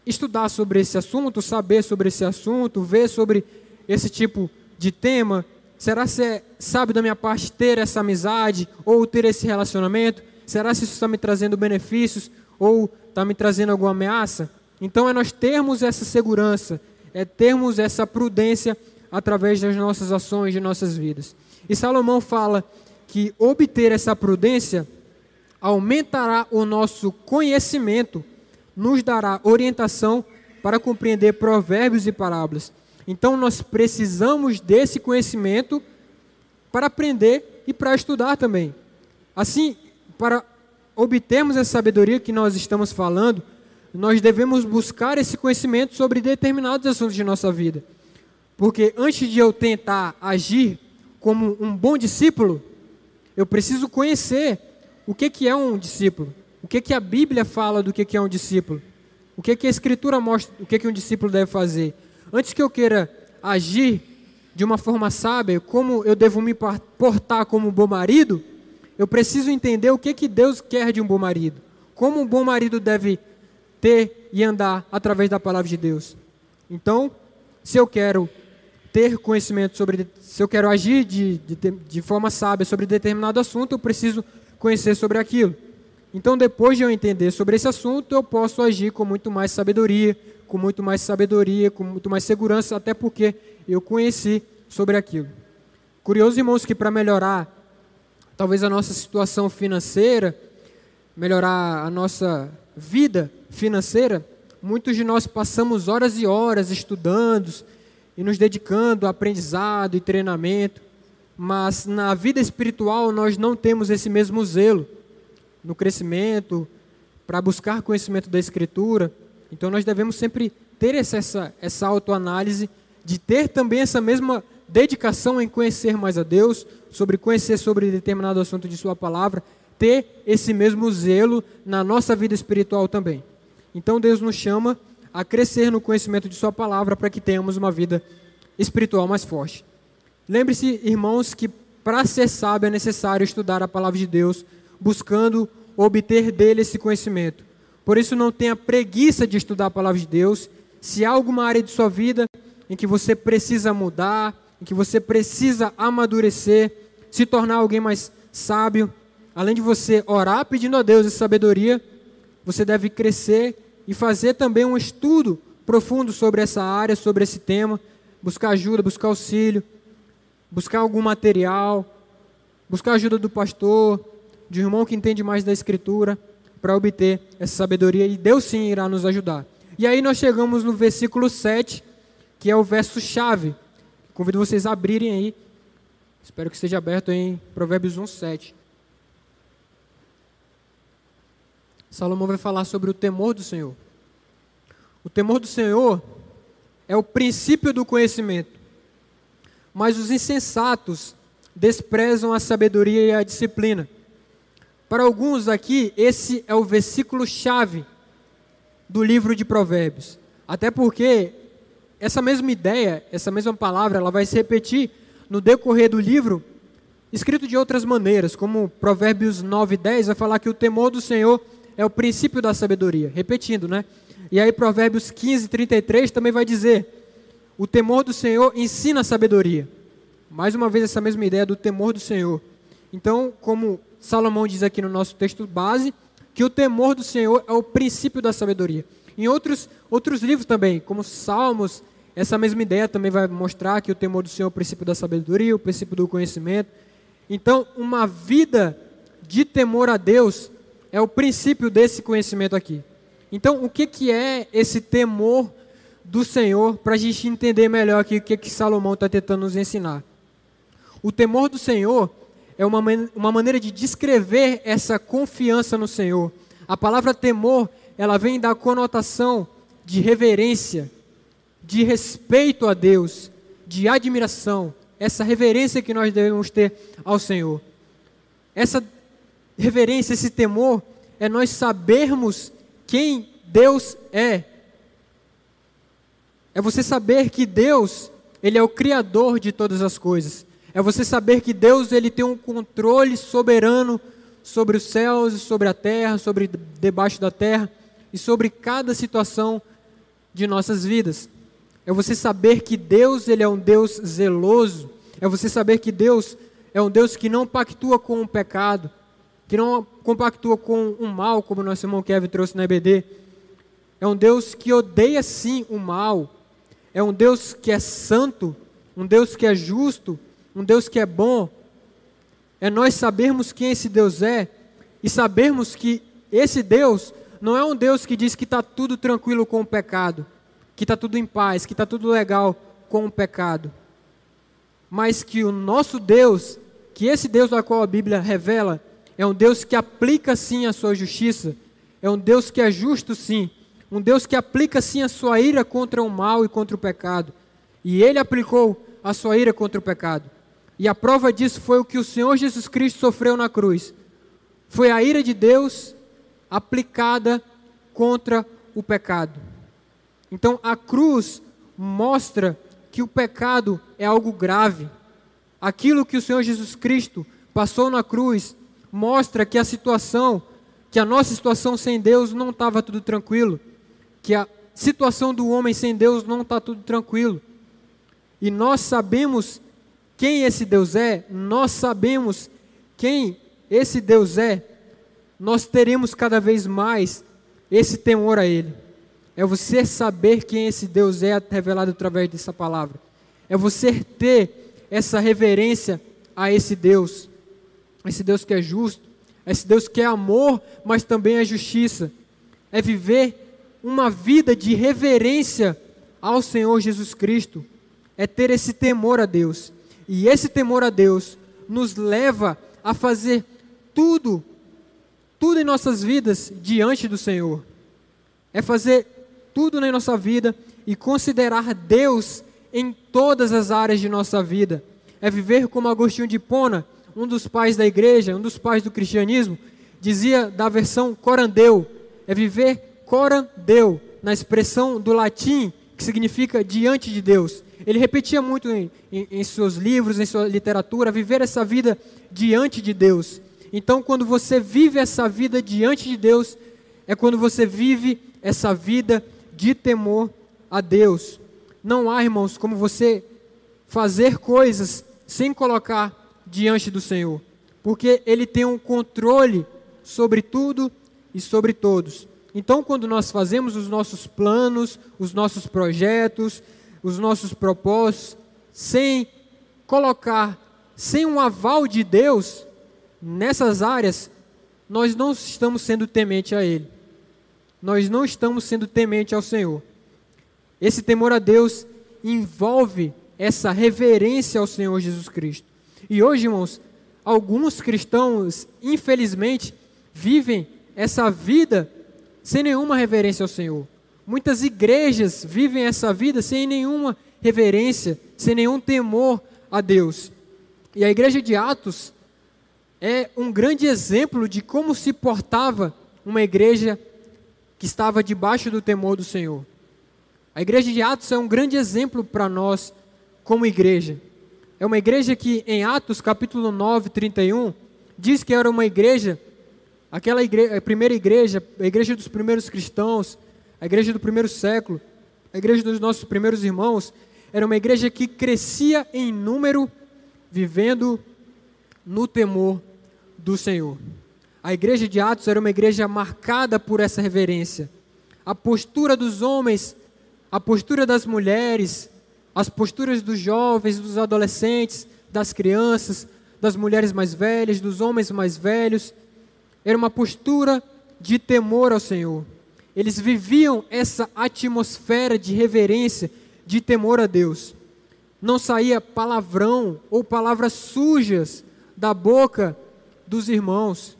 estudar sobre esse assunto, saber sobre esse assunto, ver sobre esse tipo de tema? Será se é sábio da minha parte ter essa amizade ou ter esse relacionamento? Será se isso está me trazendo benefícios ou está me trazendo alguma ameaça? Então é nós termos essa segurança, é termos essa prudência através das nossas ações, de nossas vidas. E Salomão fala que obter essa prudência aumentará o nosso conhecimento, nos dará orientação para compreender provérbios e parábolas. Então nós precisamos desse conhecimento para aprender e para estudar também. Assim, para obtermos essa sabedoria que nós estamos falando, nós devemos buscar esse conhecimento sobre determinados assuntos de nossa vida. Porque antes de eu tentar agir como um bom discípulo, eu preciso conhecer o que, que é um discípulo, o que, que a Bíblia fala do que, que é um discípulo, o que, que a Escritura mostra, o que, que um discípulo deve fazer. Antes que eu queira agir de uma forma sábia, como eu devo me portar como um bom marido, eu preciso entender o que, que Deus quer de um bom marido. Como um bom marido deve ter e andar através da palavra de Deus. Então, se eu quero ter conhecimento sobre, se eu quero agir de, de, de forma sábia sobre determinado assunto, eu preciso conhecer sobre aquilo. Então, depois de eu entender sobre esse assunto, eu posso agir com muito mais sabedoria, com muito mais sabedoria, com muito mais segurança, até porque eu conheci sobre aquilo. Curioso, irmãos, que para melhorar talvez a nossa situação financeira, melhorar a nossa vida financeira, muitos de nós passamos horas e horas estudando e nos dedicando a aprendizado e treinamento, mas na vida espiritual nós não temos esse mesmo zelo no crescimento, para buscar conhecimento da Escritura. Então nós devemos sempre ter essa, essa autoanálise, de ter também essa mesma dedicação em conhecer mais a Deus, sobre conhecer sobre determinado assunto de Sua palavra, ter esse mesmo zelo na nossa vida espiritual também. Então Deus nos chama a crescer no conhecimento de Sua palavra para que tenhamos uma vida espiritual mais forte. Lembre-se, irmãos, que para ser sábio é necessário estudar a palavra de Deus, buscando obter dele esse conhecimento. Por isso, não tenha preguiça de estudar a palavra de Deus. Se há alguma área de sua vida em que você precisa mudar, em que você precisa amadurecer, se tornar alguém mais sábio, além de você orar pedindo a Deus essa sabedoria, você deve crescer e fazer também um estudo profundo sobre essa área, sobre esse tema, buscar ajuda, buscar auxílio, buscar algum material, buscar ajuda do pastor, de um irmão que entende mais da Escritura, para obter essa sabedoria, e Deus sim irá nos ajudar. E aí nós chegamos no versículo 7, que é o verso chave. Convido vocês a abrirem aí. Espero que esteja aberto em Provérbios 1, 7. Salomão vai falar sobre o temor do Senhor. O temor do Senhor é o princípio do conhecimento. Mas os insensatos desprezam a sabedoria e a disciplina. Para alguns aqui, esse é o versículo chave do livro de Provérbios. Até porque essa mesma ideia, essa mesma palavra, ela vai se repetir no decorrer do livro, escrito de outras maneiras, como Provérbios 9 e 10 vai falar que o temor do Senhor é o princípio da sabedoria, repetindo, né? E aí Provérbios 15, 33 também vai dizer: o temor do Senhor ensina a sabedoria. Mais uma vez essa mesma ideia do temor do Senhor. Então, como Salomão diz aqui no nosso texto base, que o temor do Senhor é o princípio da sabedoria. Em outros, outros livros também, como Salmos, essa mesma ideia também vai mostrar que o temor do Senhor é o princípio da sabedoria, o princípio do conhecimento. Então, uma vida de temor a Deus é o princípio desse conhecimento aqui. Então, o que, que é esse temor do Senhor para a gente entender melhor aqui o que, que Salomão está tentando nos ensinar? O temor do Senhor é uma, uma maneira de descrever essa confiança no Senhor. A palavra temor, ela vem da conotação de reverência, de respeito a Deus, de admiração, essa reverência que nós devemos ter ao Senhor. Essa reverência, esse temor, é nós sabermos quem Deus é. É você saber que Deus, ele é o criador de todas as coisas. É você saber que Deus ele tem um controle soberano sobre os céus e sobre a terra, sobre debaixo da terra e sobre cada situação de nossas vidas. É você saber que Deus ele é um Deus zeloso. É você saber que Deus é um Deus que não pactua com o pecado, que não compactua com o mal, como nosso irmão Kevin trouxe na EBD. É um Deus que odeia sim o mal. É um Deus que é santo, um Deus que é justo, um Deus que é bom. É nós sabermos quem esse Deus é e sabermos que esse Deus não é um Deus que diz que está tudo tranquilo com o pecado, que está tudo em paz, que está tudo legal com o pecado. Mas que o nosso Deus, que esse Deus da qual a Bíblia revela, é um Deus que aplica sim a sua justiça, é um Deus que é justo sim, um Deus que aplica sim a sua ira contra o mal e contra o pecado. E ele aplicou a sua ira contra o pecado. E a prova disso foi o que o Senhor Jesus Cristo sofreu na cruz. Foi a ira de Deus aplicada contra o pecado. Então a cruz mostra que o pecado é algo grave. Aquilo que o Senhor Jesus Cristo passou na cruz mostra que a situação, que a nossa situação sem Deus não estava tudo tranquilo, que a situação do homem sem Deus não está tudo tranquilo. E nós sabemos quem esse Deus é, nós sabemos quem esse Deus é, nós teremos cada vez mais esse temor a Ele. É você saber quem esse Deus é revelado através dessa palavra. É você ter essa reverência a esse Deus esse Deus que é justo, esse Deus que é amor, mas também é justiça. É viver uma vida de reverência ao Senhor Jesus Cristo. É ter esse temor a Deus. E esse temor a Deus nos leva a fazer tudo, tudo em nossas vidas diante do Senhor. É fazer tudo na nossa vida e considerar Deus em todas as áreas de nossa vida. É viver como Agostinho de Pona, um dos pais da igreja, um dos pais do cristianismo, dizia da versão corandeu, é viver corandeu, na expressão do latim, que significa diante de Deus. Ele repetia muito em, em, em seus livros, em sua literatura, viver essa vida diante de Deus. Então, quando você vive essa vida diante de Deus, é quando você vive essa vida de temor a Deus. Não há, irmãos, como você fazer coisas sem colocar diante do Senhor, porque Ele tem um controle sobre tudo e sobre todos. Então, quando nós fazemos os nossos planos, os nossos projetos, os nossos propósitos, sem colocar, sem um aval de Deus nessas áreas, nós não estamos sendo temente a Ele. Nós não estamos sendo temente ao Senhor. Esse temor a Deus envolve essa reverência ao Senhor Jesus Cristo. E hoje, irmãos, alguns cristãos, infelizmente, vivem essa vida sem nenhuma reverência ao Senhor. Muitas igrejas vivem essa vida sem nenhuma reverência, sem nenhum temor a Deus. E a igreja de Atos é um grande exemplo de como se portava uma igreja que estava debaixo do temor do Senhor. A igreja de Atos é um grande exemplo para nós como igreja. É uma igreja que em Atos capítulo 9, 31, diz que era uma igreja, aquela igreja, a primeira igreja, a igreja dos primeiros cristãos, a igreja do primeiro século, a igreja dos nossos primeiros irmãos, era uma igreja que crescia em número, vivendo no temor do Senhor. A igreja de Atos era uma igreja marcada por essa reverência. A postura dos homens, a postura das mulheres, as posturas dos jovens, dos adolescentes, das crianças, das mulheres mais velhas, dos homens mais velhos. Era uma postura de temor ao Senhor. Eles viviam essa atmosfera de reverência, de temor a Deus. Não saía palavrão ou palavras sujas da boca dos irmãos.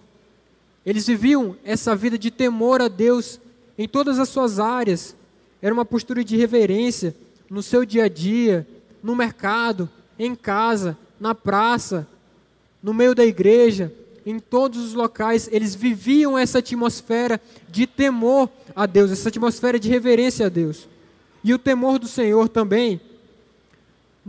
Eles viviam essa vida de temor a Deus em todas as suas áreas. Era uma postura de reverência no seu dia a dia, no mercado, em casa, na praça, no meio da igreja. em todos os locais, eles viviam essa atmosfera de temor a Deus, essa atmosfera de reverência a Deus. E o temor do Senhor também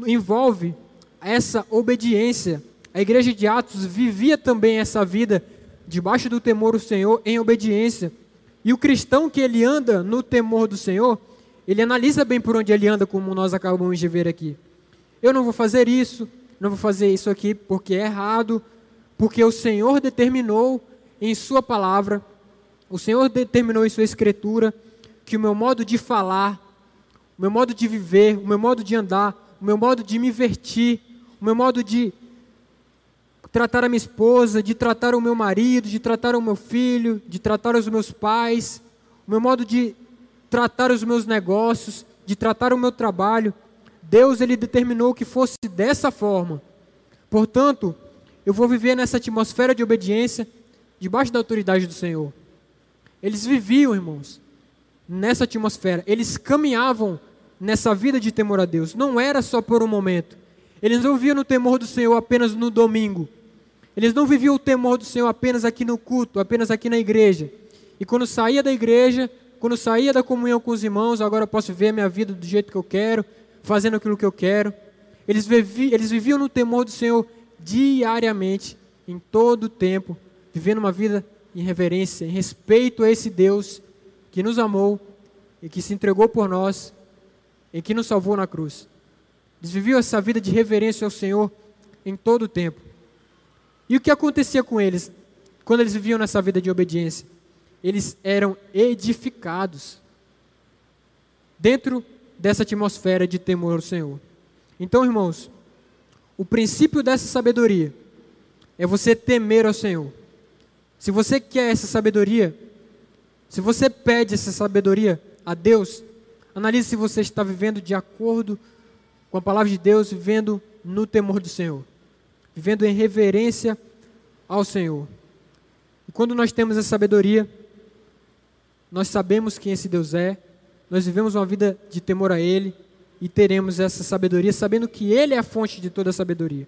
envolve essa obediência. A igreja de Atos vivia também essa vida debaixo do temor do Senhor em obediência. E o cristão que ele anda no temor do Senhor, ele analisa bem por onde ele anda, como nós acabamos de ver aqui. Eu não vou fazer isso, não vou fazer isso aqui porque é errado, porque o Senhor determinou em Sua palavra, o Senhor determinou em Sua Escritura, que o meu modo de falar, o meu modo de viver, o meu modo de andar, o meu modo de me vestir, o meu modo de tratar a minha esposa, de tratar o meu marido, de tratar o meu filho, de tratar os meus pais, o meu modo de tratar os meus negócios, de tratar o meu trabalho, Deus ele determinou que fosse dessa forma. Portanto, eu vou viver nessa atmosfera de obediência, debaixo da autoridade do Senhor. Eles viviam, irmãos, nessa atmosfera. Eles caminhavam nessa vida de temor a Deus. Não era só por um momento. Eles não viviam no temor do Senhor apenas no domingo. Eles não viviam o temor do Senhor apenas aqui no culto, apenas aqui na igreja. E quando saía da igreja, quando saía da comunhão com os irmãos, agora eu posso ver a minha vida do jeito que eu quero, fazendo aquilo que eu quero. Eles, vivi, eles viviam no temor do Senhor diariamente, em todo o tempo, vivendo uma vida em reverência, em respeito a esse Deus que nos amou e que se entregou por nós e que nos salvou na cruz. Eles viviam essa vida de reverência ao Senhor em todo o tempo. E o que acontecia com eles quando eles viviam nessa vida de obediência? Eles eram edificados dentro dessa atmosfera de temor ao Senhor. Então, irmãos, o princípio dessa sabedoria é você temer ao Senhor. Se você quer essa sabedoria, se você pede essa sabedoria a Deus, analise se você está vivendo de acordo com a palavra de Deus, vivendo no temor do Senhor, vivendo em reverência ao Senhor. E quando nós temos essa sabedoria, nós sabemos quem esse Deus é, nós vivemos uma vida de temor a Ele e teremos essa sabedoria, sabendo que Ele é a fonte de toda a sabedoria.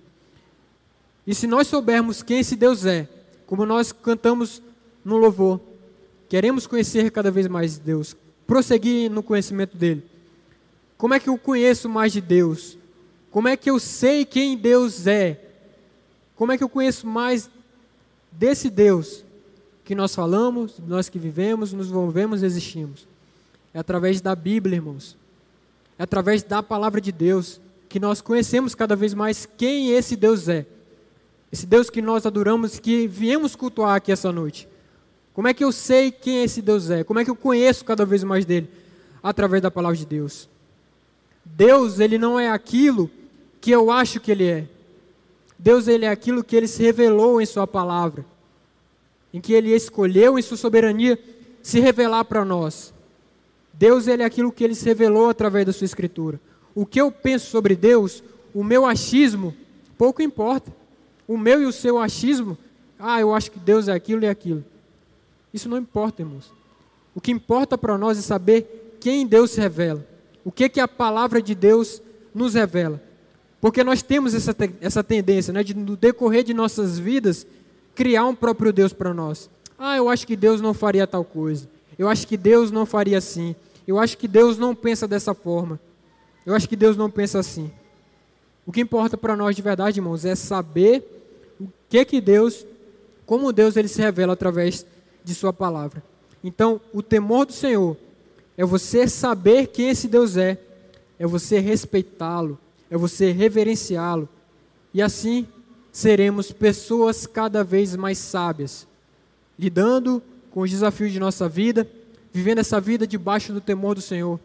E se nós soubermos quem esse Deus é, como nós cantamos no louvor, queremos conhecer cada vez mais Deus, prosseguir no conhecimento dele. Como é que eu conheço mais de Deus? Como é que eu sei quem Deus é? Como é que eu conheço mais desse Deus que nós falamos, nós que vivemos, nos movemos, existimos? É através da Bíblia, irmãos. É através da palavra de Deus que nós conhecemos cada vez mais quem esse Deus é. Esse Deus que nós adoramos, que viemos cultuar aqui essa noite. Como é que eu sei quem esse Deus é? Como é que eu conheço cada vez mais dele? Através da palavra de Deus. Deus, ele não é aquilo que eu acho que ele é. Deus, ele é aquilo que ele se revelou em sua palavra. Em que ele escolheu em sua soberania se revelar para nós. Deus ele é aquilo que ele se revelou através da sua escritura. O que eu penso sobre Deus, o meu achismo, pouco importa. O meu e o seu achismo, ah, eu acho que Deus é aquilo e aquilo. Isso não importa, irmãos. O que importa para nós é saber quem Deus se revela. O que, que a palavra de Deus nos revela. Porque nós temos essa, essa tendência, né, de no decorrer de nossas vidas, criar um próprio Deus para nós. Ah, eu acho que Deus não faria tal coisa. Eu acho que Deus não faria assim. Eu acho que Deus não pensa dessa forma. Eu acho que Deus não pensa assim. O que importa para nós de verdade, irmãos, é saber o que que Deus, como Deus ele se revela através de sua palavra. Então, o temor do Senhor é você saber quem esse Deus é, é você respeitá-lo, é você reverenciá-lo. E assim seremos pessoas cada vez mais sábias, lidando com os desafios de nossa vida vivendo essa vida debaixo do temor do Senhor.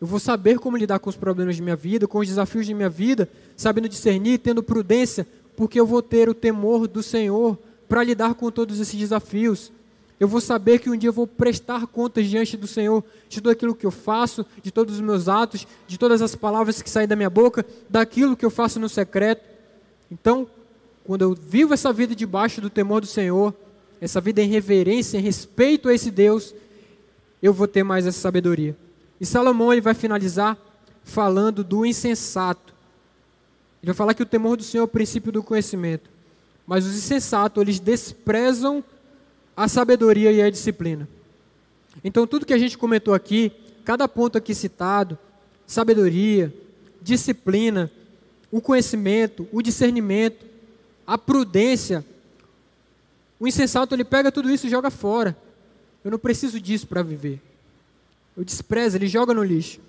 Eu vou saber como lidar com os problemas de minha vida, com os desafios de minha vida, sabendo discernir, tendo prudência, porque eu vou ter o temor do Senhor para lidar com todos esses desafios. Eu vou saber que um dia eu vou prestar contas diante do Senhor de tudo aquilo que eu faço, de todos os meus atos, de todas as palavras que saem da minha boca, daquilo que eu faço no secreto. Então, quando eu vivo essa vida debaixo do temor do Senhor, essa vida em reverência, em respeito a esse Deus, eu vou ter mais essa sabedoria. E Salomão ele vai finalizar falando do insensato. Ele vai falar que o temor do Senhor é o princípio do conhecimento. Mas os insensatos, eles desprezam a sabedoria e a disciplina. Então, tudo que a gente comentou aqui, cada ponto aqui citado, sabedoria, disciplina, o conhecimento, o discernimento, a prudência, o insensato ele pega tudo isso e joga fora. Eu não preciso disso para viver. Eu desprezo, ele joga no lixo.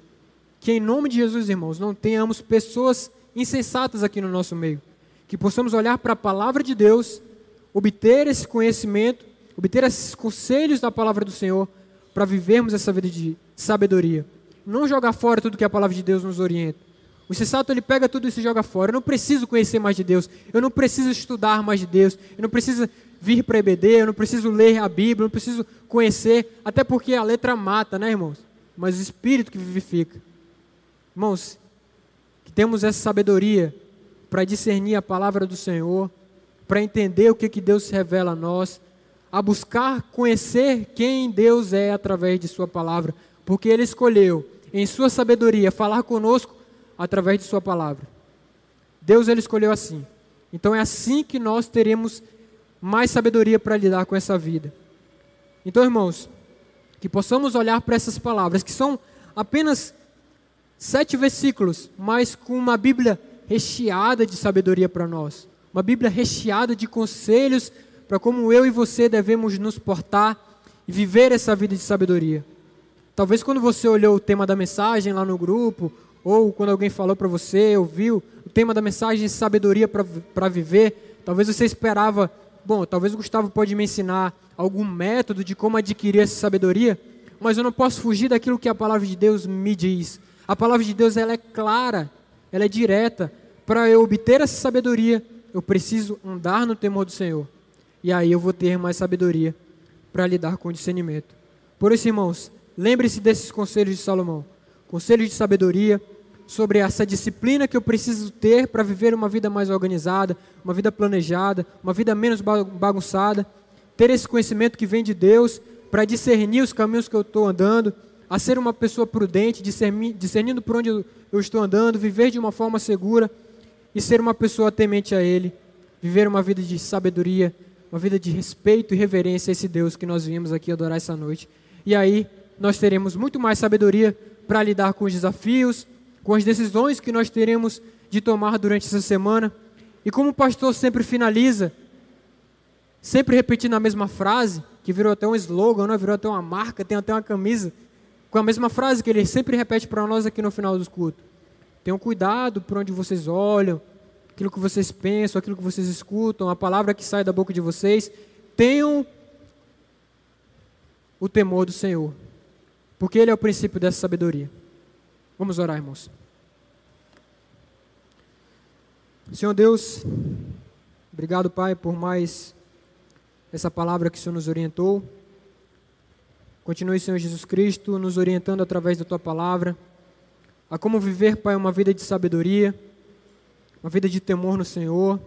Que em nome de Jesus, irmãos, não tenhamos pessoas insensatas aqui no nosso meio. Que possamos olhar para a palavra de Deus, obter esse conhecimento obter esses conselhos da palavra do Senhor para vivermos essa vida de sabedoria. Não jogar fora tudo que a palavra de Deus nos orienta. O sensato ele pega tudo isso e joga fora. Eu não preciso conhecer mais de Deus. Eu não preciso estudar mais de Deus. Eu não preciso vir para EBD. Eu não preciso ler a Bíblia. Eu não preciso conhecer. Até porque a letra mata, né, irmãos? Mas o Espírito que vivifica. Irmãos, que temos essa sabedoria para discernir a palavra do Senhor, para entender o que, que Deus revela a nós, a buscar conhecer quem Deus é através de Sua palavra, porque Ele escolheu, em Sua sabedoria, falar conosco através de Sua palavra. Deus Ele escolheu assim. Então é assim que nós teremos mais sabedoria para lidar com essa vida. Então, irmãos, que possamos olhar para essas palavras, que são apenas sete versículos, mas com uma Bíblia recheada de sabedoria para nós, uma Bíblia recheada de conselhos para como eu e você devemos nos portar e viver essa vida de sabedoria. Talvez quando você olhou o tema da mensagem lá no grupo, ou quando alguém falou para você, ouviu o tema da mensagem sabedoria para viver, talvez você esperava, bom, talvez o Gustavo pode me ensinar algum método de como adquirir essa sabedoria, mas eu não posso fugir daquilo que a palavra de Deus me diz. A palavra de Deus ela é clara, ela é direta. Para eu obter essa sabedoria, eu preciso andar no temor do Senhor e aí eu vou ter mais sabedoria para lidar com o discernimento. Por isso, irmãos, lembre-se desses conselhos de Salomão conselhos de sabedoria sobre essa disciplina que eu preciso ter para viver uma vida mais organizada, uma vida planejada, uma vida menos bagunçada, ter esse conhecimento que vem de Deus para discernir os caminhos que eu estou andando, a ser uma pessoa prudente, discernindo por onde eu estou andando, viver de uma forma segura e ser uma pessoa temente a Ele, viver uma vida de sabedoria, uma vida de respeito e reverência a esse Deus que nós viemos aqui adorar essa noite. E aí nós teremos muito mais sabedoria para lidar com os desafios, com as decisões que nós teremos de tomar durante essa semana. E como o pastor sempre finaliza, sempre repetindo a mesma frase, que virou até um slogan, não? Né? virou até uma marca, tem até uma camisa, com a mesma frase que ele sempre repete para nós aqui no final dos cultos. Tenham cuidado por onde vocês olham, aquilo que vocês pensam, aquilo que vocês escutam, a palavra que sai da boca de vocês, tenham o temor do Senhor, porque Ele é o princípio dessa sabedoria. Vamos orar, irmãos. Senhor Deus, obrigado, Pai, por mais essa palavra que o Senhor nos orientou. Continue, Senhor Jesus Cristo, nos orientando através da Tua palavra a como viver, Pai, uma vida de sabedoria uma vida de temor no Senhor,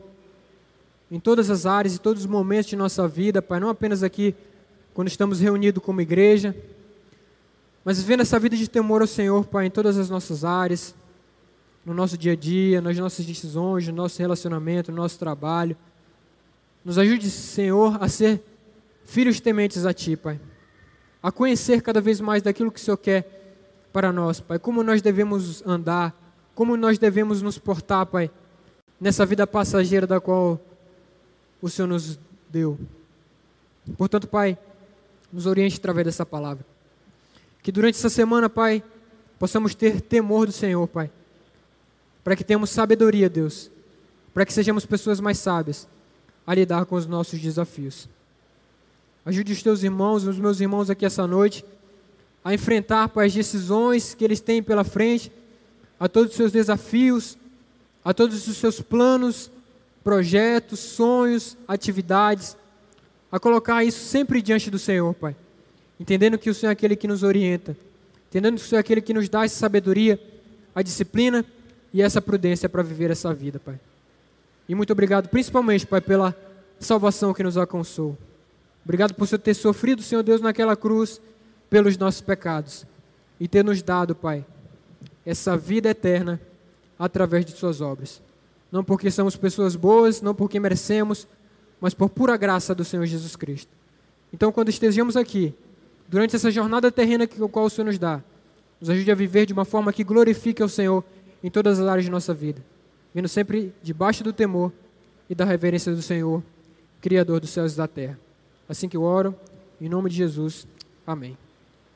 em todas as áreas e todos os momentos de nossa vida, Pai, não apenas aqui quando estamos reunidos como igreja, mas vivendo essa vida de temor ao Senhor, Pai, em todas as nossas áreas, no nosso dia a dia, nas nossas decisões, no nosso relacionamento, no nosso trabalho. Nos ajude, Senhor, a ser filhos tementes a Ti, Pai. A conhecer cada vez mais daquilo que o Senhor quer para nós, Pai. Como nós devemos andar, como nós devemos nos portar, Pai nessa vida passageira da qual o Senhor nos deu. Portanto, Pai, nos oriente através dessa palavra. Que durante essa semana, Pai, possamos ter temor do Senhor, Pai. Para que tenhamos sabedoria, Deus. Para que sejamos pessoas mais sábias a lidar com os nossos desafios. Ajude os teus irmãos, os meus irmãos aqui essa noite, a enfrentar, Pai, as decisões que eles têm pela frente, a todos os seus desafios, a todos os seus planos, projetos, sonhos, atividades, a colocar isso sempre diante do Senhor, Pai. Entendendo que o Senhor é aquele que nos orienta, entendendo que o Senhor é aquele que nos dá essa sabedoria, a disciplina e essa prudência para viver essa vida, Pai. E muito obrigado, principalmente, Pai, pela salvação que nos alcançou. Obrigado por Senhor ter sofrido, Senhor Deus, naquela cruz pelos nossos pecados e ter nos dado, Pai, essa vida eterna através de suas obras. Não porque somos pessoas boas, não porque merecemos, mas por pura graça do Senhor Jesus Cristo. Então, quando estejamos aqui, durante essa jornada terrena que o qual o Senhor nos dá, nos ajude a viver de uma forma que glorifique ao Senhor em todas as áreas de nossa vida, vindo sempre debaixo do temor e da reverência do Senhor, Criador dos céus e da terra. Assim que eu oro, em nome de Jesus. Amém.